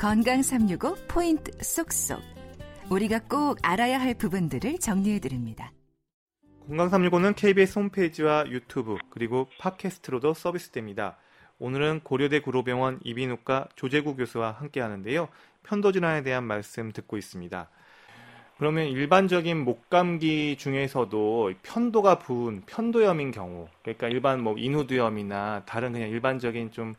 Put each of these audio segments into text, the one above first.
건강 365 포인트 쏙쏙. 우리가 꼭 알아야 할 부분들을 정리해 드립니다. 건강 365는 KBS 홈페이지와 유튜브 그리고 팟캐스트로도 서비스됩니다. 오늘은 고려대 구로병원 이비인후과 조재구 교수와 함께 하는데요. 편도 질환에 대한 말씀 듣고 있습니다. 그러면 일반적인 목감기 중에서도 편도가 부은 편도염인 경우, 그러니까 일반 뭐 인후두염이나 다른 그냥 일반적인 좀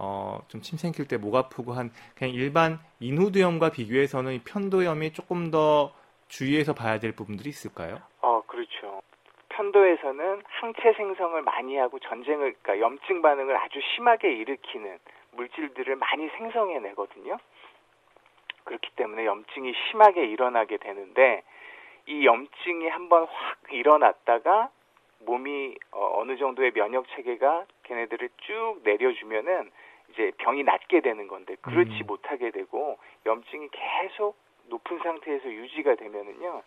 어, 좀 침 생길 때 목 아프고 한 그냥 일반 인후두염과 비교해서는 이 편도염이 조금 더 주의해서 봐야 될 부분들이 있을까요? 어, 그렇죠. 편도에서는 항체 생성을 많이 하고 전쟁을, 그러니까 염증 반응을 아주 심하게 일으키는 물질들을 많이 생성해내거든요. 그렇기 때문에 염증이 심하게 일어나게 되는데 이 염증이 한번 확 일어났다가 몸이 어, 느 정도의 면역 체계가 걔네들을 쭉 내려주면은 이제 병이 낫게 되는 건데 그렇지 음. 못하게 되고 염증이 계속 높은 상태에서 유지가 되면은요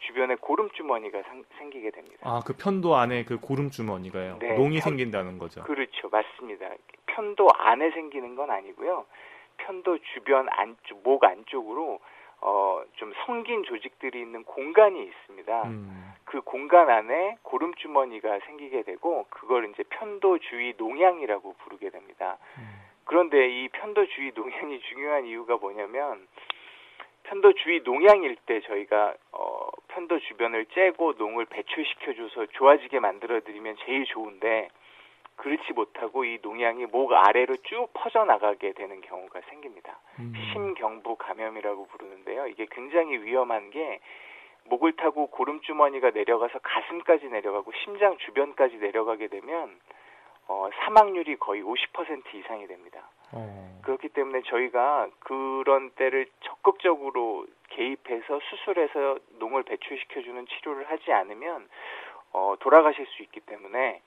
주변에 고름 주머니가 상, 생기게 됩니다. 아그 편도 안에 그 고름 주머니가요. 네, 농이 편, 생긴다는 거죠. 그렇죠, 맞습니다. 편도 안에 생기는 건 아니고요. 편도 주변 안쪽 목 안쪽으로 어, 좀 성긴 조직들이 있는 공간이 있습니다. 음. 그 공간 안에 고름 주머니가 생기게 되고 그걸 이제 편도 주위 농양이라고 부르게 됩니다. 음. 그런데 이 편도 주위 농양이 중요한 이유가 뭐냐면 편도 주위 농양일 때 저희가 어, 편도 주변을 째고 농을 배출시켜줘서 좋아지게 만들어드리면 제일 좋은데 그렇지 못하고 이 농양이 목 아래로 쭉 퍼져나가게 되는 경우가 생깁니다. 음. 심경부 감염이라고 부르는데요. 이게 굉장히 위험한 게 목을 타고 고름주머니가 내려가서 가슴까지 내려가고 심장 주변까지 내려가게 되면 어, 사망률이 거의 50% 이상이 됩니다. 어. 그렇기 때문에 저희가 그런 때를 적극적으로 개입해서 수술해서 농을 배출시켜주는 치료를 하지 않으면 어, 돌아가실 수 있기 때문에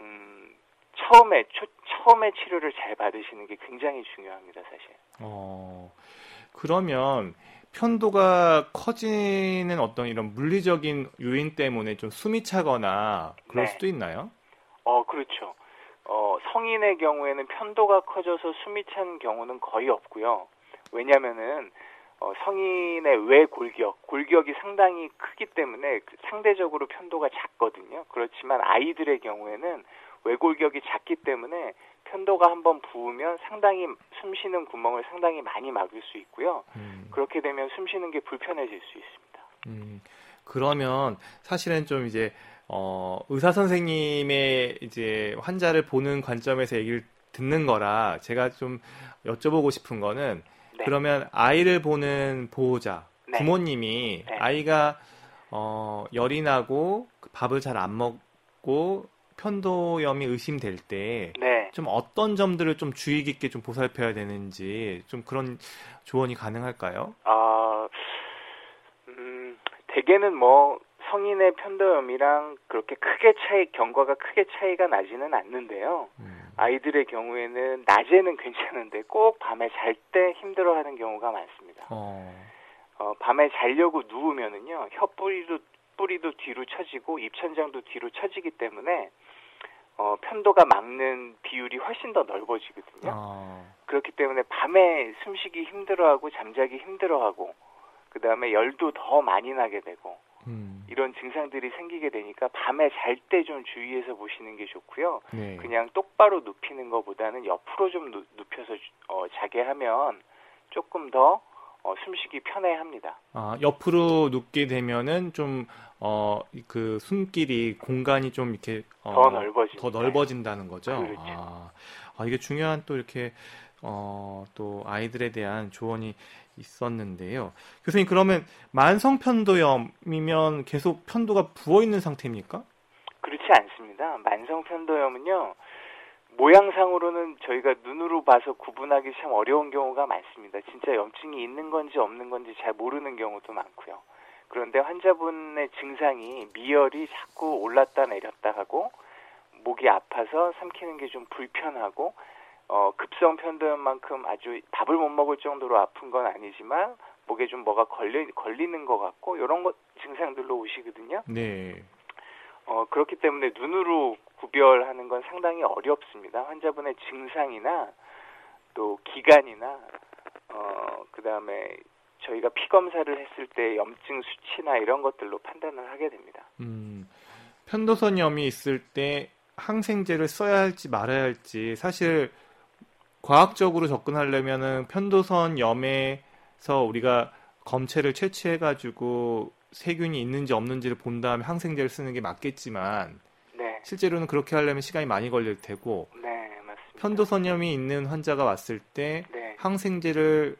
음, 처음에 초, 처음에 치료를 잘 받으시는 게 굉장히 중요합니다, 사실. 어, 그러면 편도가 커지는 어떤 이런 물리적인 요인 때문에 좀 숨이 차거나 그럴 네. 수도 있나요? 어, 그렇죠. 어, 성인의 경우에는 편도가 커져서 숨이 찬 경우는 거의 없고요. 왜냐면은 어, 성인의 외 골격, 골격이 상당히 크기 때문에 상대적으로 편도가 작거든요. 그렇지만 아이들의 경우에는 외골격이 작기 때문에 편도가 한번 부으면 상당히 숨 쉬는 구멍을 상당히 많이 막을 수 있고요. 음. 그렇게 되면 숨 쉬는 게 불편해질 수 있습니다. 음. 그러면 사실은 좀 이제 어, 의사 선생님의 이제 환자를 보는 관점에서 얘기를 듣는 거라 제가 좀 여쭤보고 싶은 거는 네. 그러면 아이를 보는 보호자 네. 부모님이 네. 아이가 어, 열이 나고 밥을 잘 안 먹고 편도염이 의심될 때 좀 네. 어떤 점들을 좀 주의 깊게 좀 보살펴야 되는지 좀 그런 조언이 가능할까요? 아, 음, 대개는 뭐 성인의 편도염이랑 그렇게 크게 차이 경과가 크게 차이가 나지는 않는데요. 음. 아이들의 경우에는 낮에는 괜찮은데 꼭 밤에 잘 때 힘들어하는 경우가 많습니다. 어. 어, 밤에 자려고 누우면은요 혀 뿌리도 뿌리도 뒤로 처지고 입천장도 뒤로 처지기 때문에 어, 편도가 막는 비율이 훨씬 더 넓어지거든요. 어. 그렇기 때문에 밤에 숨쉬기 힘들어하고 잠자기 힘들어하고 그 다음에 열도 더 많이 나게 되고 음. 이런 증상들이 생기게 되니까 밤에 잘 때 좀 주의해서 보시는 게 좋고요. 네. 그냥 똑바로 눕히는 것보다는 옆으로 좀 눕, 혀서 어, 자게 하면 조금 더 어, 숨쉬기 편해합니다. 아, 옆으로 눕게 되면은 좀, 어, 그 숨길이 공간이 좀 이렇게 어, 더 넓어진 더 넓어진다는 거죠. 그렇죠. 아, 아, 이게 중요한 또 이렇게 어, 또 아이들에 대한 조언이 있었는데요. 교수님 그러면 만성 편도염이면 계속 편도가 부어 있는 상태입니까? 그렇지 않습니다. 만성 편도염은요. 모양상으로는 저희가 눈으로 봐서 구분하기 참 어려운 경우가 많습니다. 진짜 염증이 있는 건지 없는 건지 잘 모르는 경우도 많고요. 그런데 환자분의 증상이 미열이 자꾸 올랐다 내렸다 하고 목이 아파서 삼키는 게 좀 불편하고 어, 급성 편도염만큼 아주 밥을 못 먹을 정도로 아픈 건 아니지만 목에 좀 뭐가 걸리, 걸리는 것 같고 이런 것 증상들로 오시거든요. 네. 어, 그렇기 때문에 눈으로 구별하는 건 상당히 어렵습니다. 환자분의 증상이나 또 기간이나 어, 그 다음에 저희가 피 검사를 했을 때 염증 수치나 이런 것들로 판단을 하게 됩니다. 음, 편도선염이 있을 때 항생제를 써야 할지 말아야 할지 사실 과학적으로 접근하려면은 편도선염에서 우리가 검체를 채취해 가지고 세균이 있는지 없는지를 본 다음에 항생제를 쓰는 게 맞겠지만 네. 실제로는 그렇게 하려면 시간이 많이 걸릴 테고 네, 맞습니다. 편도선염이 있는 환자가 왔을 때 네. 항생제를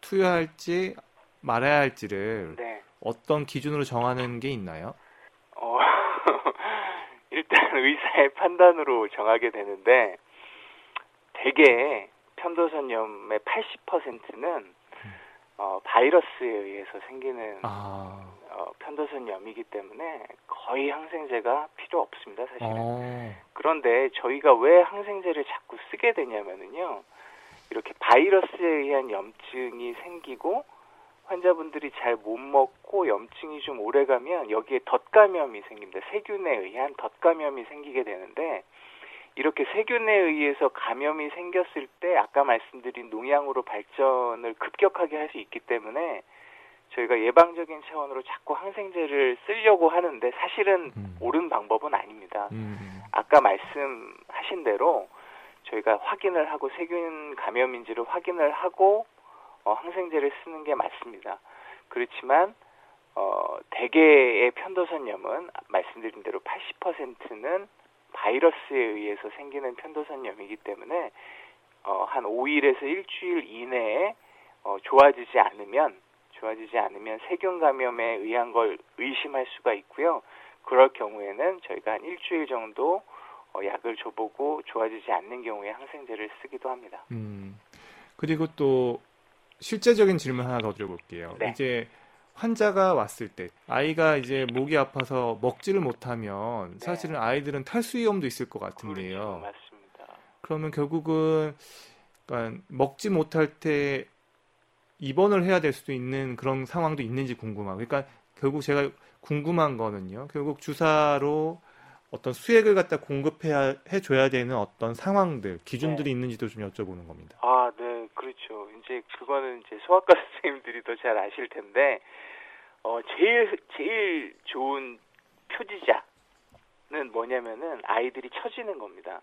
투여할지 말아야 할지를 네. 어떤 기준으로 정하는 게 있나요? 어, 일단 의사의 판단으로 정하게 되는데 대개 편도선염의 80%는 어, 바이러스에 의해서 생기는 아. 어, 편도선염이기 때문에 거의 항생제가 필요 없습니다, 사실은. 아. 그런데 저희가 왜 항생제를 자꾸 쓰게 되냐면은요, 이렇게 바이러스에 의한 염증이 생기고 환자분들이 잘 못 먹고 염증이 좀 오래 가면 여기에 덧감염이 생깁니다. 세균에 의한 덧감염이 생기게 되는데 이렇게 세균에 의해서 감염이 생겼을 때 아까 말씀드린 농양으로 발전을 급격하게 할 수 있기 때문에 저희가 예방적인 차원으로 자꾸 항생제를 쓰려고 하는데 사실은 음. 옳은 방법은 아닙니다. 음. 아까 말씀하신 대로 저희가 확인을 하고 세균 감염인지를 확인을 하고 어, 항생제를 쓰는 게 맞습니다. 그렇지만 어, 대개의 편도선염은 말씀드린 대로 80%는 바이러스에 의해서 생기는 편도선염이기 때문에 어, 한 5일에서 일주일 이내에 어, 좋아지지 않으면 좋아지지 않으면 세균 감염에 의한 걸 의심할 수가 있고요. 그럴 경우에는 저희가 한 일주일 정도 어, 약을 줘보고 좋아지지 않는 경우에 항생제를 쓰기도 합니다. 음, 그리고 또 실제적인 질문 하나 더 드려볼게요. 네. 이제 환자가 왔을 때 아이가 이제 목이 아파서 먹지를 못하면 네. 사실은 아이들은 탈수위험도 있을 것 같은데요. 그렇죠. 맞습니다. 그러면 결국은 그러니까 먹지 못할 때 입원을 해야 될 수도 있는 그런 상황도 있는지 궁금하고 그러니까 결국 제가 궁금한 거는요. 결국 주사로 어떤 수액을 갖다 공급해야 해줘야 되는 어떤 상황들 기준들이 네. 있는지도 좀 여쭤보는 겁니다. 아, 네, 그렇죠. 이제 그거는 이제 소아과 선생님들이 더 잘 아실 텐데 어 제일 제일 좋은 표지자는 뭐냐면은 아이들이 처지는 겁니다.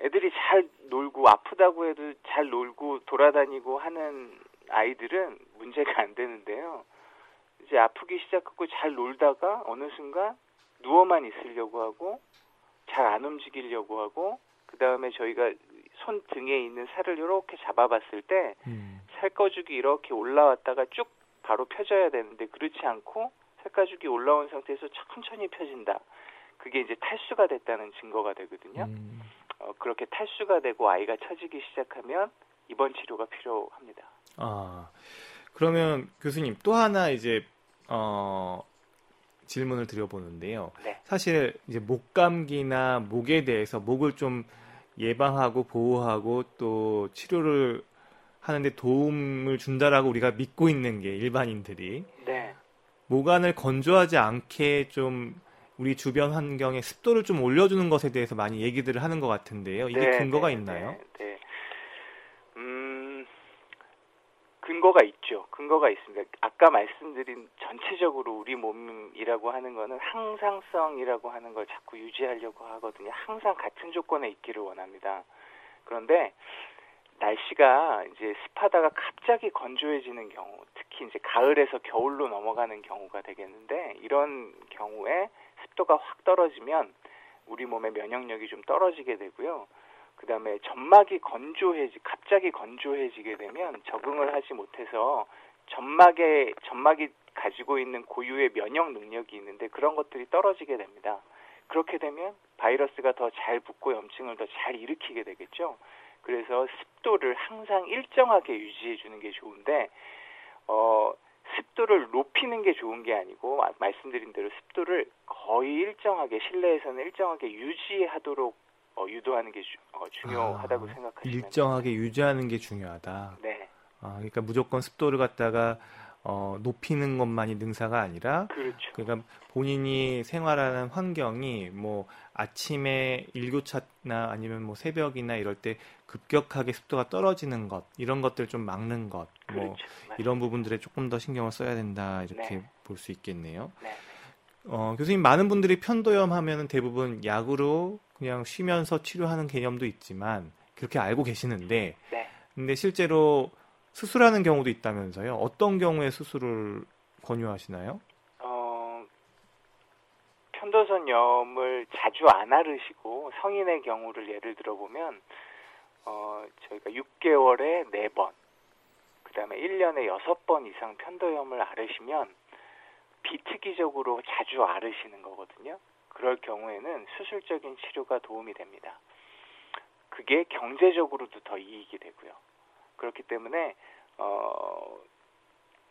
애들이 잘 놀고 아프다고 해도 잘 놀고 돌아다니고 하는 아이들은 문제가 안 되는데요. 이제 아프기 시작하고 잘 놀다가 어느 순간 누워만 있으려고 하고 잘 안 움직이려고 하고 그 다음에 저희가 손 등에 있는 살을 이렇게 잡아봤을 때 음. 살꺼죽이 이렇게 올라왔다가 쭉 바로 펴져야 되는데 그렇지 않고 살가죽이 올라온 상태에서 천천히 펴진다. 그게 이제 탈수가 됐다는 증거가 되거든요. 음. 어, 그렇게 탈수가 되고 아이가 처지기 시작하면 입원 치료가 필요합니다. 아 그러면 교수님 또 하나 이제 어, 질문을 드려보는데요. 네. 사실 이제 목감기나 목에 대해서 목을 좀 예방하고 보호하고 또 치료를 하는데 도움을 준다라고 우리가 믿고 있는 게 일반인들이 네. 모관을 건조하지 않게 좀 우리 주변 환경의 습도를 좀 올려주는 것에 대해서 많이 얘기들을 하는 것 같은데요. 이게 네, 근거가 네, 있나요? 네, 네. 근거가 있죠. 근거가 있습니다. 아까 말씀드린 전체적으로 우리 몸이라고 하는 거는 항상성이라고 하는 걸 자꾸 유지하려고 하거든요. 항상 같은 조건에 있기를 원합니다. 그런데 날씨가 이제 습하다가 갑자기 건조해지는 경우, 특히 이제 가을에서 겨울로 넘어가는 경우가 되겠는데 이런 경우에 습도가 확 떨어지면 우리 몸의 면역력이 좀 떨어지게 되고요. 그 다음에 점막이 건조해지, 갑자기 건조해지게 되면 적응을 하지 못해서 점막에, 점막이 가지고 있는 고유의 면역 능력이 있는데 그런 것들이 떨어지게 됩니다. 그렇게 되면 바이러스가 더 잘 붙고 염증을 더 잘 일으키게 되겠죠. 그래서 습도를 항상 일정하게 유지해 주는 게 좋은데, 어, 습도를 높이는 게 좋은 게 아니고, 말씀드린 대로 습도를 거의 일정하게, 실내에서는 일정하게 유지하도록 어, 유도하는 게 주, 어, 중요하다고 아, 생각하시면 일정하게 됩니다. 유지하는 게 중요하다. 네. 아, 그러니까 무조건 습도를 갖다가 어, 높이는 것만이 능사가 아니라 그렇죠. 그러니까 본인이 생활하는 환경이 뭐 아침에 일교차나 아니면 뭐 새벽이나 이럴 때 급격하게 습도가 떨어지는 것 이런 것들 좀 막는 것뭐 그렇죠. 이런 부분들에 조금 더 신경을 써야 된다 이렇게 네. 볼수 있겠네요. 네. 어, 교수님 많은 분들이 편도염 하면은 대부분 약으로 그냥 쉬면서 치료하는 개념도 있지만 그렇게 알고 계시는데 네. 근데 실제로 수술하는 경우도 있다면서요. 어떤 경우에 수술을 권유하시나요? 어, 편도선염을 자주 안 앓으시고 성인의 경우를 예를 들어보면 어, 저희가 6개월에 4번, 그 다음에 1년에 6번 이상 편도염을 앓으시면 비특이적으로 자주 앓으시는 거거든요. 그럴 경우에는 수술적인 치료가 도움이 됩니다. 그게 경제적으로도 더 이익이 되고요. 그렇기 때문에 어,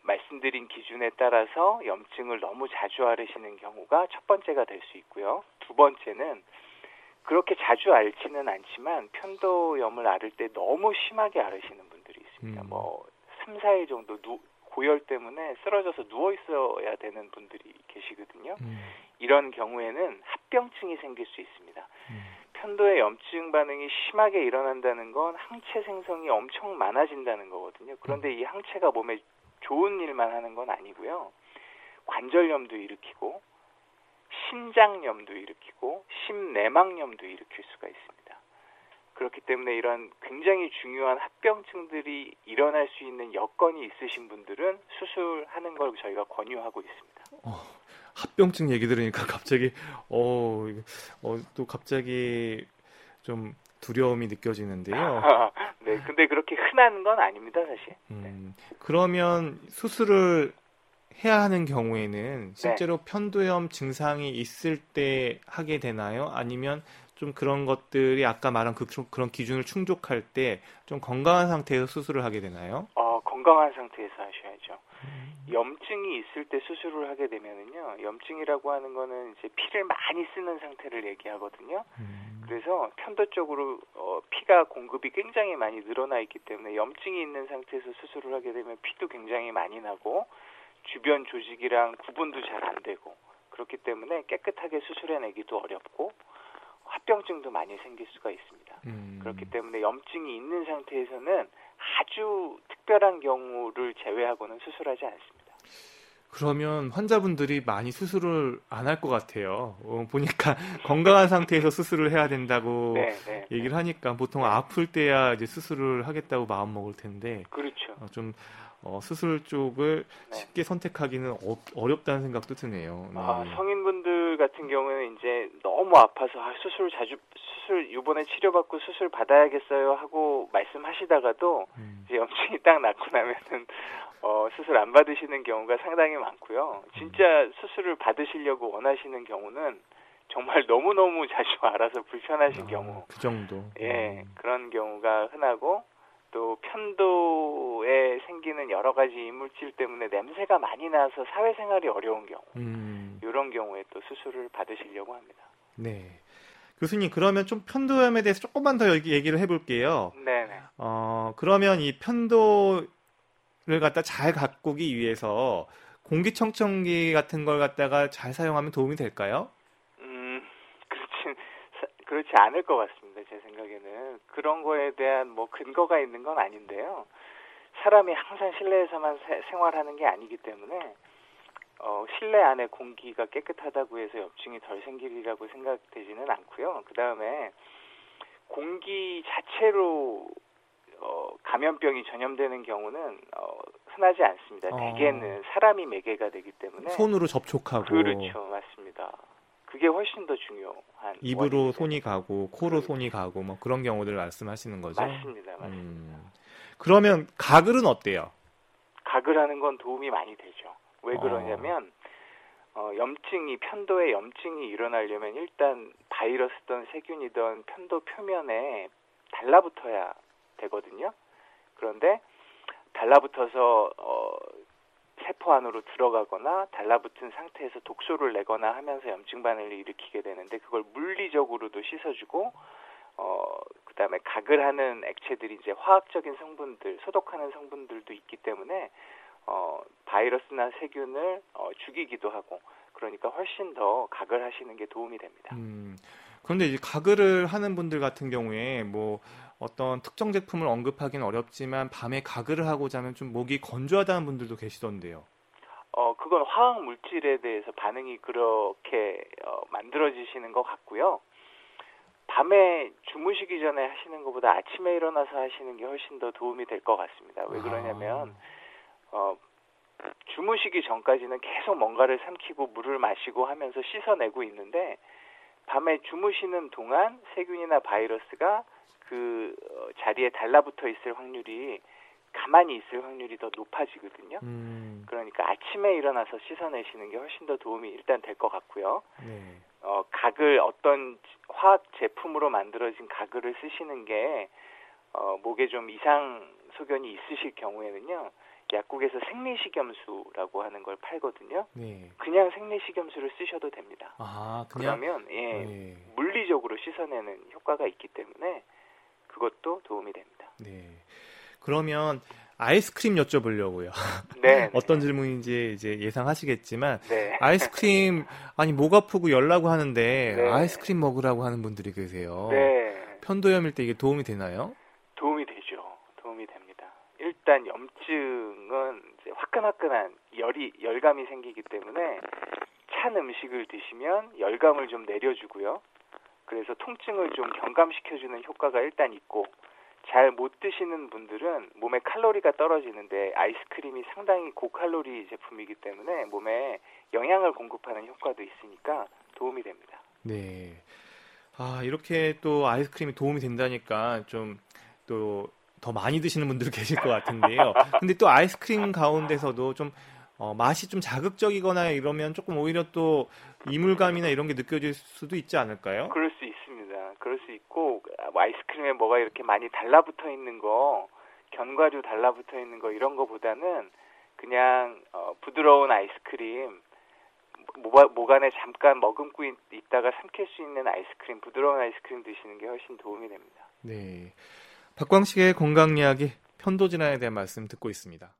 말씀드린 기준에 따라서 염증을 너무 자주 앓으시는 경우가 첫 번째가 될 수 있고요. 두 번째는 그렇게 자주 앓지는 않지만 편도염을 앓을 때 너무 심하게 앓으시는 분들이 있습니다. 음. 뭐 3, 4일 정도 누, 고열 때문에 쓰러져서 누워 있어야 되는 분들이 계시거든요. 음, 이런 경우에는 합병증이 생길 수 있습니다. 음, 편도의 염증 반응이 심하게 일어난다는 건 항체 생성이 엄청 많아진다는 거거든요. 그런데 이 항체가 몸에 좋은 일만 하는 건 아니고요. 관절염도 일으키고 신장염도 일으키고 심내막염도 일으킬 수가 있습니다. 그렇기 때문에 이런 굉장히 중요한 합병증들이 일어날 수 있는 여건이 있으신 분들은 수술하는 걸 저희가 권유하고 있습니다. 합병증 얘기 들으니까 갑자기 어, 어, 또 갑자기 좀 두려움이 느껴지는데요. 네, 근데 그렇게 흔한 건 아닙니다, 사실. 음, 그러면 수술을 해야 하는 경우에는 실제로 편도염 증상이 있을 때 하게 되나요? 아니면 좀 그런 것들이 아까 말한 그, 그런 기준을 충족할 때 좀 건강한 상태에서 수술을 하게 되나요? 어, 건강한 상태에서 하셔야 죠. 염증이 있을 때 수술을 하게 되면은요, 염증이라고 하는 거는 이제 피를 많이 쓰는 상태를 얘기하거든요. 음, 그래서 편도 쪽으로 어, 피가 공급이 굉장히 많이 늘어나 있기 때문에 염증이 있는 상태에서 수술을 하게 되면 피도 굉장히 많이 나고 주변 조직이랑 구분도 잘 안 되고 그렇기 때문에 깨끗하게 수술해내기도 어렵고 합병증도 많이 생길 수가 있습니다. 음, 그렇기 때문에 염증이 있는 상태에서는 아주 특별한 경우를 제외하고는 수술하지 않습니다. 그러면 환자분들이 많이 수술을 안 할 것 같아요. 어, 보니까 건강한 상태에서 수술을 해야 된다고 네, 네. 얘기를 하니까 보통 아플 때야 이제 수술을 하겠다고 마음 먹을 텐데 그렇죠. 어, 좀 어, 수술 쪽을 네. 쉽게 선택하기는 어, 어렵다는 생각도 드네요. 네. 아, 성인분들 같은 경우는 이제 너무 아파서 아, 수술 자주 수술 이번에 치료받고 수술 받아야겠어요 하고 말씀하시다가도 음, 이제 염증이 딱 낫고 나면은 어, 수술 안 받으시는 경우가 상당히 많고요. 진짜 수술을 받으시려고 원하시는 경우는 정말 너무너무 자주 알아서 불편하신 아, 경우. 그 정도. 예, 음, 그런 경우가 흔하고 또 편도에 생기는 여러 가지 이물질 때문에 냄새가 많이 나서 사회생활이 어려운 경우. 음, 이런 경우에 또 수술을 받으시려고 합니다. 네. 교수님 그러면 좀 편도염에 대해서 조금만 더 얘기- 얘기를 해볼게요. 네네. 어, 그러면 이 편도를 갖다 잘 가꾸기 위해서 공기청정기 같은 걸 갖다가 잘 사용하면 도움이 될까요? 음, 그렇지, 그렇지 않을 것 같습니다. 제 생각에는. 그런 거에 대한 뭐 근거가 있는 건 아닌데요. 사람이 항상 실내에서만 세- 생활하는 게 아니기 때문에, 어, 실내 안에 공기가 깨끗하다고 해서 염증이 덜 생기리라고 생각되지는 않고요. 그 다음에 공기 자체로 어, 감염병이 전염되는 경우는 어, 흔하지 않습니다. 어. 대개는 사람이 매개가 되기 때문에 손으로 접촉하고 그렇죠, 맞습니다. 그게 훨씬 더 중요한 입으로 손이 가고 코로 그렇죠. 손이 가고 뭐 그런 경우들 말씀하시는 거죠. 맞습니다, 맞습니다. 음. 그러면 가글은 어때요? 가글 하는 건 도움이 많이 되죠. 왜 어. 그러냐면 어, 염증이 편도에 염증이 일어나려면 일단 바이러스든 세균이든 편도 표면에 달라붙어야 되거든요. 그런데 달라붙어서 어, 세포 안으로 들어가거나 달라붙은 상태에서 독소를 내거나 하면서 염증 반응을 일으키게 되는데 그걸 물리적으로도 씻어주고 어 그다음에 가글하는 액체들이 이제 화학적인 성분들 소독하는 성분들도 있기 때문에 어, 바이러스나 세균을 어, 죽이기도 하고 그러니까 훨씬 더 각을 하시는 게 도움이 됩니다. 음, 그런데 이제 가글을 하는 분들 같은 경우에 뭐 어떤 특정 제품을 언급하기는 어렵지만 밤에 가글을 하고 자면 좀 목이 건조하다는 분들도 계시던데요. 어, 그건 화학 물질에 대해서 반응이 그렇게 어, 만들어지시는 것 같고요. 밤에 주무시기 전에 하시는 것보다 아침에 일어나서 하시는 게 훨씬 더 도움이 될 것 같습니다. 왜 그러냐면 아. 어, 주무시기 전까지는 계속 뭔가를 삼키고 물을 마시고 하면서 씻어내고 있는데 밤에 주무시는 동안 세균이나 바이러스가 그 어, 자리에 달라붙어 있을 확률이 가만히 있을 확률이 더 높아지거든요. 음. 그러니까 아침에 일어나서 씻어내시는 게 훨씬 더 도움이 일단 될 것 같고요. 네. 어, 각을 어떤 화학 제품으로 만들어진 가글을 쓰시는 게 어, 목에 좀 이상 소견이 있으실 경우에는요. 약국에서 생리식염수라고 하는 걸 팔거든요. 네. 그냥 생리식염수를 쓰셔도 됩니다. 아, 그냥? 그러면 예, 네. 물리적으로 씻어내는 효과가 있기 때문에 그것도 도움이 됩니다. 네. 그러면 아이스크림 여쭤보려고요. 네. 어떤 질문인지 이제 예상하시겠지만 네. 아이스크림 아니 목 아프고 열라고 하는데 네. 아이스크림 먹으라고 하는 분들이 계세요. 네. 편도염일 때 이게 도움이 되나요? 도움이 되죠. 도움이 됩니다. 일단 염증은 화끈화끈한 열이 열감이 생기기 때문에 찬 음식을 드시면 열감을 좀 내려주고요. 그래서 통증을 좀 경감시켜주는 효과가 일단 있고 잘 못 드시는 분들은 몸에 칼로리가 떨어지는데 아이스크림이 상당히 고칼로리 제품이기 때문에 몸에 영양을 공급하는 효과도 있으니까 도움이 됩니다. 네. 아, 이렇게 또 아이스크림이 도움이 된다니까 좀또 더 많이 드시는 분들 계실 것 같은데요. 근데 또 아이스크림 가운데서도 좀 어, 맛이 좀 자극적이거나 이러면 조금 오히려 또 이물감이나 이런 게 느껴질 수도 있지 않을까요? 그럴 수 있습니다. 그럴 수 있고 뭐 아이스크림에 뭐가 이렇게 많이 달라붙어 있는 거, 견과류 달라붙어 있는 거 이런 거보다는 그냥 어, 부드러운 아이스크림 목, 안에 잠깐 머금고 있, 있다가 삼킬 수 있는 아이스크림, 부드러운 아이스크림 드시는 게 훨씬 도움이 됩니다. 네. 박광식의 건강 이야기 편도질환에 대한 말씀 듣고 있습니다.